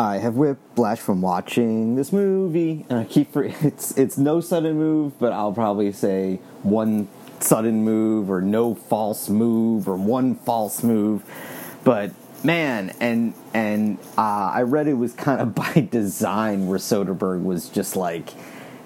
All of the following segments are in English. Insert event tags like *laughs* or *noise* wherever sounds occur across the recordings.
I have whiplash from watching this movie, and I keep *laughs* it's it's no sudden move, but I'll probably say one sudden move or no false move or one false move, but man, and and uh, I read it was kind of *laughs* by design where Soderbergh was just like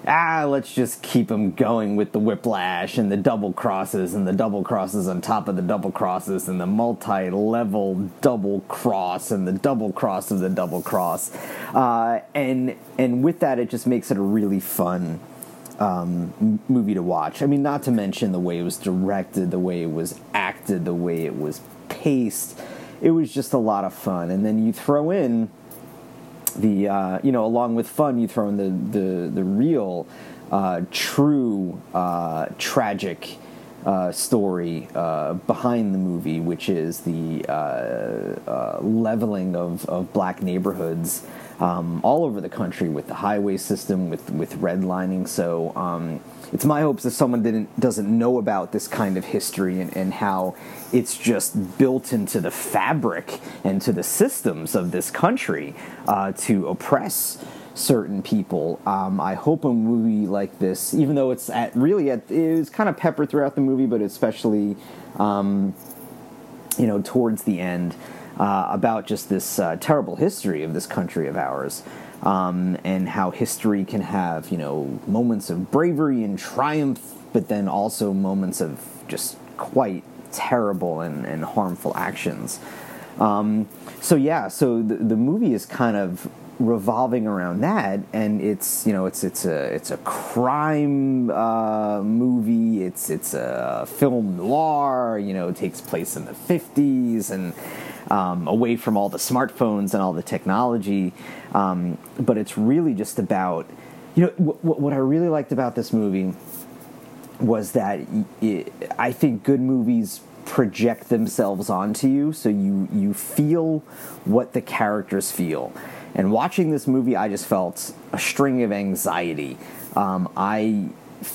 ah, let's just keep them going with the whiplash and the double crosses and the double crosses on top of the double crosses and the multi level double cross and the double cross of the double cross. Uh, and, and with that, it just makes it a really fun um, movie to watch. I mean, not to mention the way it was directed, the way it was acted, the way it was paced. It was just a lot of fun. And then you throw in the uh, you know along with fun you throw in the the the real uh, true uh, tragic uh, story uh, behind the movie, which is the uh, leveling of, of black neighborhoods um, all over the country with the highway system, with with redlining. So um, it's my hopes that someone didn't doesn't know about this kind of history and, and how it's just built into the fabric and to the systems of this country uh, to oppress certain people. Um, I hope a movie like this, even though it's at really at it's kind of peppered throughout the movie, but especially um, you know towards the end. Uh, about just this uh, terrible history of this country of ours um, and how history can have you know moments of bravery and triumph, but then also moments of just quite terrible and, and harmful actions. Um, so yeah, so the, the movie is kind of revolving around that, and it's you know it's it's a it's a crime uh, movie. It's it's a film noir. You know, takes place in the fifties and um, away from all the smartphones and all the technology. Um, but it's really just about, you know, w- what I really liked about this movie was that it, I think good movies project themselves onto you, so you you feel what the characters feel. And watching this movie, I just felt a string of anxiety. Um, I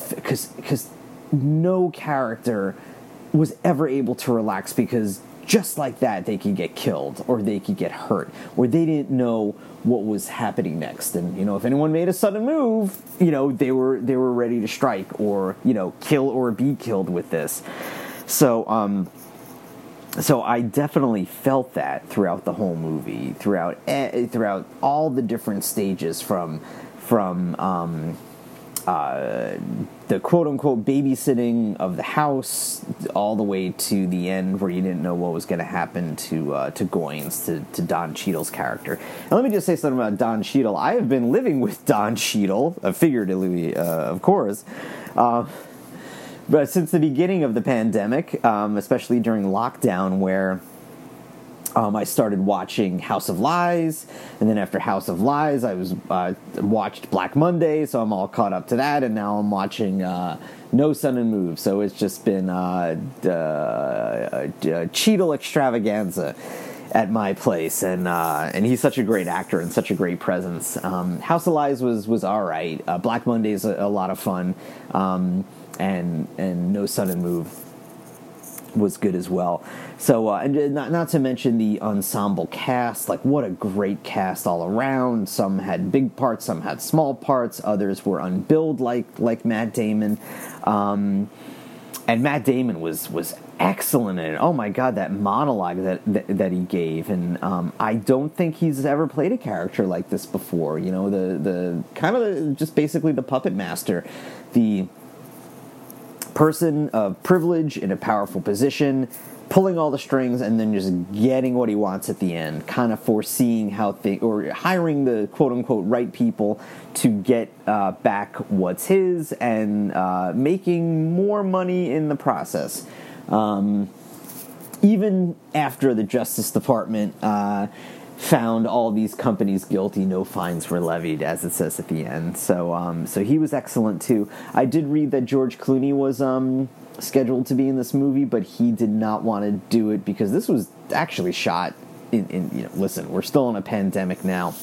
because because no character was ever able to relax because just like that they could get killed or they could get hurt or they didn't know what was happening next and you know if anyone made a sudden move you know they were they were ready to strike or you know kill or be killed with this so um so I definitely felt that throughout the whole movie, throughout throughout all the different stages from from um, uh, the quote unquote babysitting of the house all the way to the end where you didn't know what was going to happen to uh, to Goynes to, to Don Cheadle's character. And let me just say something about Don Cheadle. I have been living with Don Cheadle, uh, figuratively, uh, of course. But since the beginning of the pandemic, um, especially during lockdown, where um, I started watching House of Lies, and then after House of Lies, I was uh, watched Black Monday, so I'm all caught up to that, and now I'm watching uh, No Sudden Move. So it's just been uh, uh, Cheadle extravaganza at my place, and uh, and he's such a great actor and such a great presence. Um, House of Lies was was all right. Uh, Black Monday is a, a, lot of fun, um, and and No Sudden Move was good as well. So, uh, and not, not to mention the ensemble cast, like what a great cast all around. Some had big parts, some had small parts, others were unbilled, like like Matt Damon. Um, and Matt Damon was was excellent in it. Oh my god, that monologue that that, that he gave, and um, I don't think he's ever played a character like this before. You know, the the kind of the, just basically the puppet master, the person of privilege in a powerful position, pulling all the strings and then just getting what he wants at the end, kind of foreseeing how things, or hiring the quote unquote right people to get uh, back what's his and uh, making more money in the process. Um, even after the Justice Department uh, found all these companies guilty, no fines were levied, as it says at the end. So, um, so he was excellent too. I did read that George Clooney was um, scheduled to be in this movie, but he did not want to do it because this was actually shot in, in you know, listen, we're still in a pandemic now.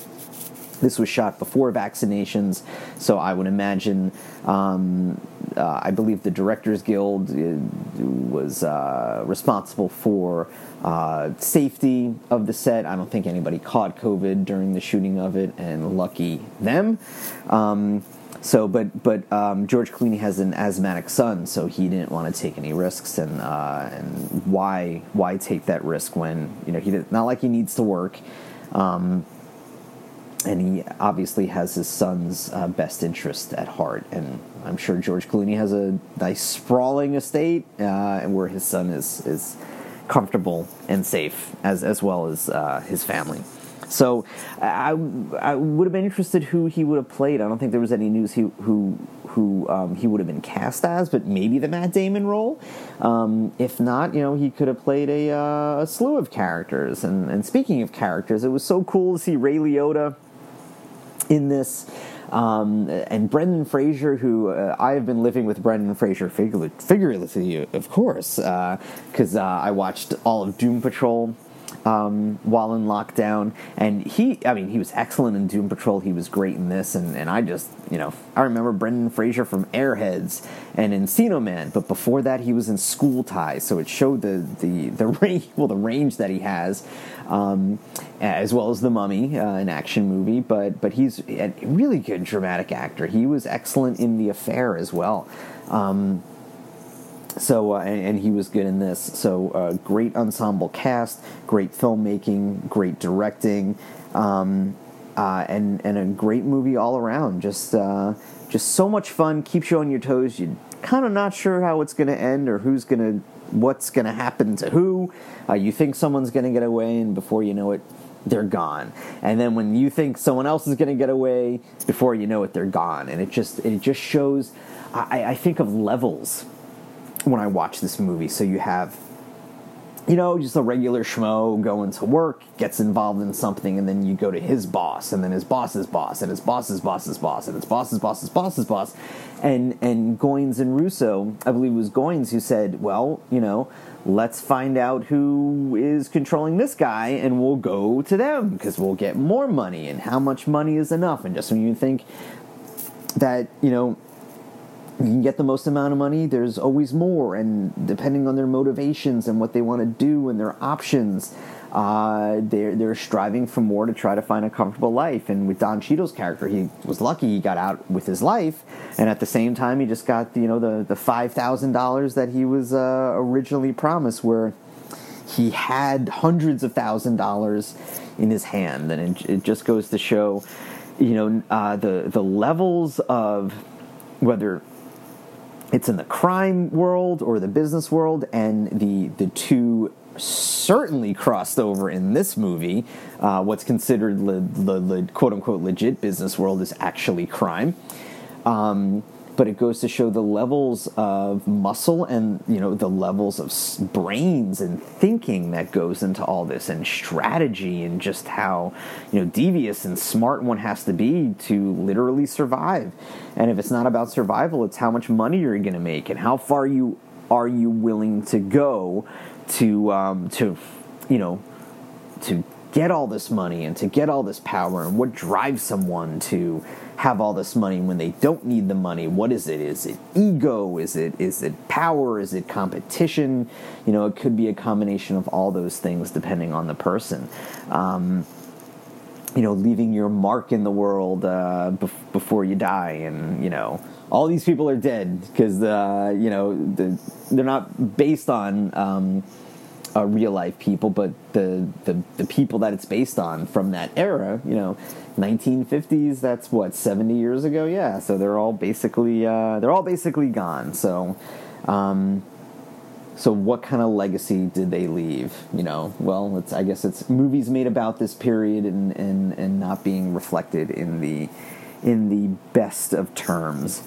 This was shot before vaccinations, so I would imagine um, uh, I believe the Directors Guild uh, was uh, responsible for uh, safety of the set. I don't think anybody caught COVID during the shooting of it, and lucky them. Um, so, but but um, George Clooney has an asthmatic son, so he didn't want to take any risks, and uh, and why why take that risk when you know he did, not like he needs to work. Um, and he obviously has his son's uh, best interest at heart. And I'm sure George Clooney has a nice sprawling estate, uh, and where his son is is comfortable and safe, as as well as uh, his family. So I, I would have been interested who he would have played. I don't think there was any news he, who who um, he would have been cast as, but maybe the Matt Damon role. Um, if not, you know, he could have played a, uh, a slew of characters. And, and speaking of characters, it was so cool to see Ray Liotta in this. Um, and Brendan Fraser, who uh, I have been living with Brendan Fraser figuratively, of course, because uh, uh, I watched all of Doom Patrol um, while in lockdown. And he, I mean, he was excellent in Doom Patrol. He was great in this. And, and I just, you know, I remember Brendan Fraser from Airheads and Encino Man. But before that, he was in School Ties. So it showed the, the, the *laughs* range, well, the range that he has, um, as well as The Mummy, uh, an action movie. But, but he's a really good dramatic actor. He was excellent in The Affair as well. Um, so uh, and, and, he was good in this. So uh, great ensemble cast, great filmmaking, great directing, um, uh, and and a great movie all around. Just uh, just so much fun. Keeps you on your toes. You're kind of not sure how it's going to end or who's going to what's going to happen to who. Uh, you think someone's going to get away, and before you know it. They're gone, and then when you think someone else is going to get away, before you know it, they're gone, and it just it just shows. I, I think of levels when I watch this movie. So you have, you know, just a regular schmo going to work, gets involved in something, and then you go to his boss, and then his boss's boss, and his boss's boss's boss, and his boss's boss's boss's boss. And and Goynes and Russo, I believe it was Goynes who said, well, you know, let's find out who is controlling this guy and we'll go to them because we'll get more money and how much money is enough and just when you think that you know you can get the most amount of money, there's always more. And depending on their motivations and what they want to do and their options, uh, they're, they're striving for more to try to find a comfortable life. And with Don Cheadle's character, he was lucky he got out with his life. And at the same time, he just got, you know, the, the $5,000 that he was uh, originally promised, where he had hundreds of thousand dollars in his hand. And it, it just goes to show, you know, uh, the, the levels of whether it's in the crime world or the business world, and the the two certainly crossed over in this movie. Uh, what's considered the le, quote unquote legit business world is actually crime. Um, but it goes to show the levels of muscle and you know the levels of brains and thinking that goes into all this and strategy and just how you know devious and smart one has to be to literally survive. And if it's not about survival it's how much money you're going to make and how far you are you willing to go to um, to you know to get all this money and to get all this power and what drives someone to have all this money when they don't need the money what is it? Is it ego? Is it is it power? Is it competition? You know it could be a combination of all those things depending on the person. Um, you know leaving your mark in the world uh, bef- before you die and you know all these people are dead because uh, you know the, they're not based on um, uh, real life people, but the, the the people that it's based on from that era, you know, 1950s. That's what 70 years ago. Yeah, so they're all basically uh, they're all basically gone. So. Um, so what kind of legacy did they leave? You know, well, it's I guess it's movies made about this period and and and not being reflected in the in the best of terms.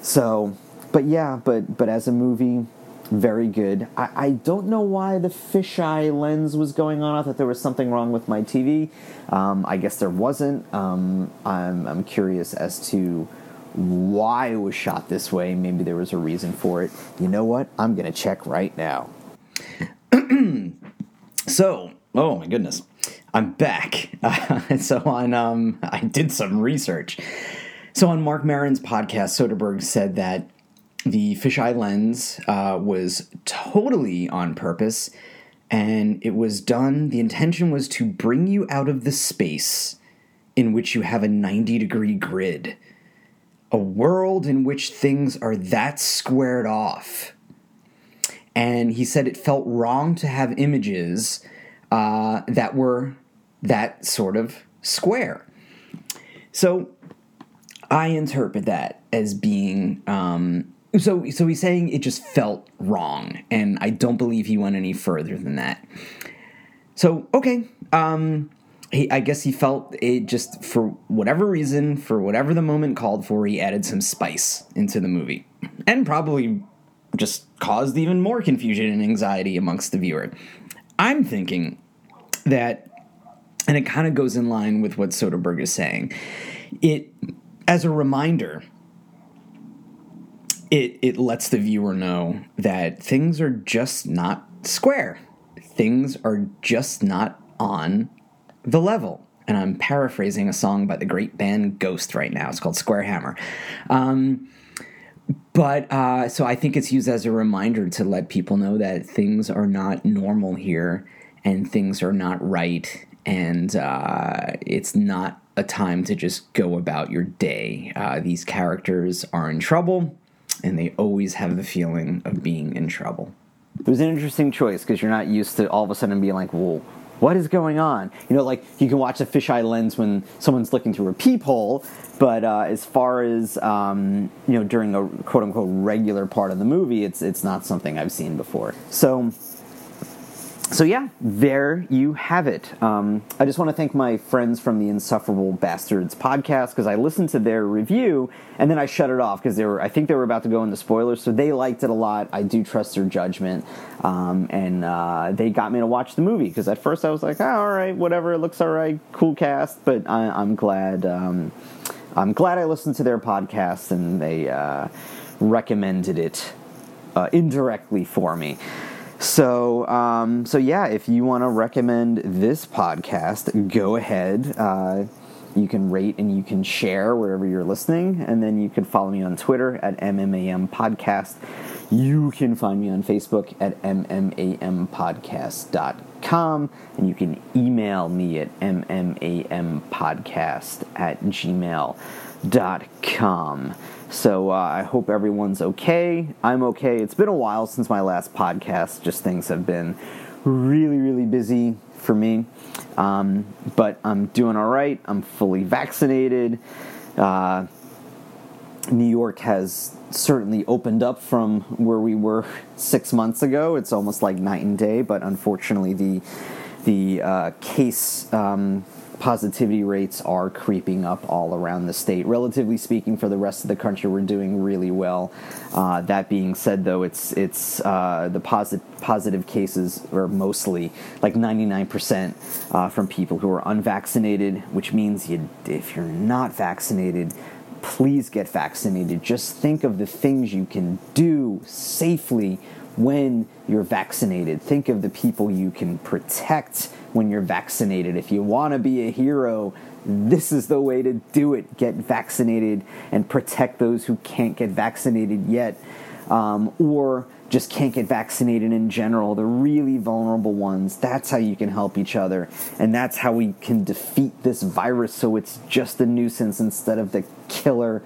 So, but yeah, but but as a movie, very good. I, I don't know why the fisheye lens was going on. I thought there was something wrong with my TV. Um, I guess there wasn't. Um, I'm, I'm curious as to why it was shot this way. Maybe there was a reason for it. You know what? I'm going to check right now. *clears throat* so, oh my goodness, I'm back. Uh, *laughs* so on, um, I did some research. So on Marc Maron's podcast, Soderbergh said that the fisheye lens uh, was totally on purpose, and it was done. The intention was to bring you out of the space in which you have a 90 degree grid, a world in which things are that squared off. And he said it felt wrong to have images uh, that were that sort of square. So I interpret that as being um, so. So he's saying it just felt wrong, and I don't believe he went any further than that. So okay, um, he, I guess he felt it just for whatever reason, for whatever the moment called for, he added some spice into the movie, and probably just caused even more confusion and anxiety amongst the viewer. I'm thinking that, and it kind of goes in line with what Soderbergh is saying. It, as a reminder, it it lets the viewer know that things are just not square. Things are just not on the level. And I'm paraphrasing a song by the great band Ghost right now. It's called Square Hammer. Um, but uh, so I think it's used as a reminder to let people know that things are not normal here and things are not right and uh, it's not a time to just go about your day. Uh, these characters are in trouble and they always have the feeling of being in trouble. It was an interesting choice because you're not used to all of a sudden being like, well, what is going on? You know, like you can watch a fisheye lens when someone's looking through a peephole, but uh, as far as um, you know, during a quote unquote regular part of the movie, it's it's not something I've seen before. So so yeah, there you have it. Um, I just want to thank my friends from the Insufferable Bastards podcast because I listened to their review and then I shut it off because they were. I think they were about to go into spoilers, so they liked it a lot. I do trust their judgment, um, and uh, they got me to watch the movie because at first I was like, oh, all right, whatever, it looks all right, cool cast, but I, am glad. Um, I'm glad I listened to their podcast and they uh, recommended it uh, indirectly for me. So, um, so yeah, if you want to recommend this podcast, go ahead. Uh, you can rate and you can share wherever you're listening, and then you can follow me on Twitter at MMAM Podcast. You can find me on Facebook at MMAMPodcast.com, and you can email me at MMAMPodcast at gmail.com. So uh, I hope everyone's okay. I'm okay. It's been a while since my last podcast. Just things have been really, really busy for me. Um, but I'm doing all right. I'm fully vaccinated. Uh, New York has certainly opened up from where we were six months ago. It's almost like night and day, but unfortunately, the the uh, case um, positivity rates are creeping up all around the state. Relatively speaking, for the rest of the country, we're doing really well. Uh, that being said, though, it's it's uh, the positive positive cases are mostly like 99% uh, from people who are unvaccinated, which means you, if you're not vaccinated, please get vaccinated. Just think of the things you can do safely when you're vaccinated. Think of the people you can protect when you're vaccinated. If you want to be a hero, this is the way to do it. Get vaccinated and protect those who can't get vaccinated yet, um, or just can't get vaccinated in general, the really vulnerable ones. That's how you can help each other. And that's how we can defeat this virus so it's just a nuisance instead of the killer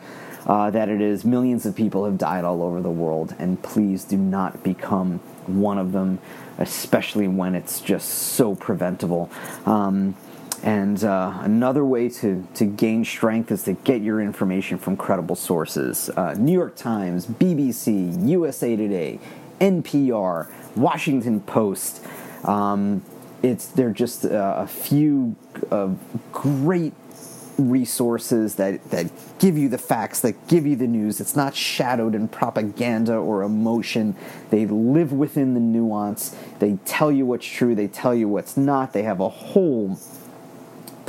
uh, that it is. Millions of people have died all over the world, and please do not become one of them, especially when it's just so preventable. Um, and uh, another way to, to gain strength is to get your information from credible sources uh, New York Times, BBC, USA Today, NPR, Washington Post. Um, it's they're just uh, a few great resources that, that give you the facts, that give you the news. It's not shadowed in propaganda or emotion. They live within the nuance. They tell you what's true, they tell you what's not. They have a whole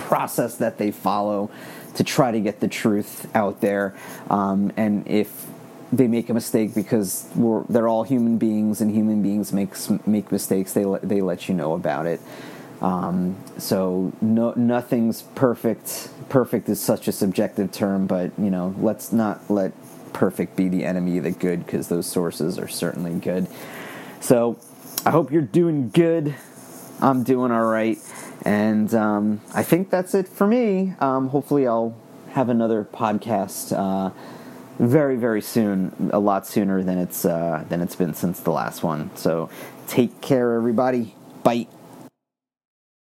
process that they follow to try to get the truth out there. Um, and if they make a mistake because they're all human beings and human beings make make mistakes, they they let you know about it. Um, so no, nothing's perfect. Perfect is such a subjective term, but you know, let's not let perfect be the enemy of the good because those sources are certainly good. So I hope you're doing good. I'm doing all right. And um, I think that's it for me. Um, hopefully, I'll have another podcast uh, very, very soon. A lot sooner than it's uh, than it's been since the last one. So take care, everybody. Bye.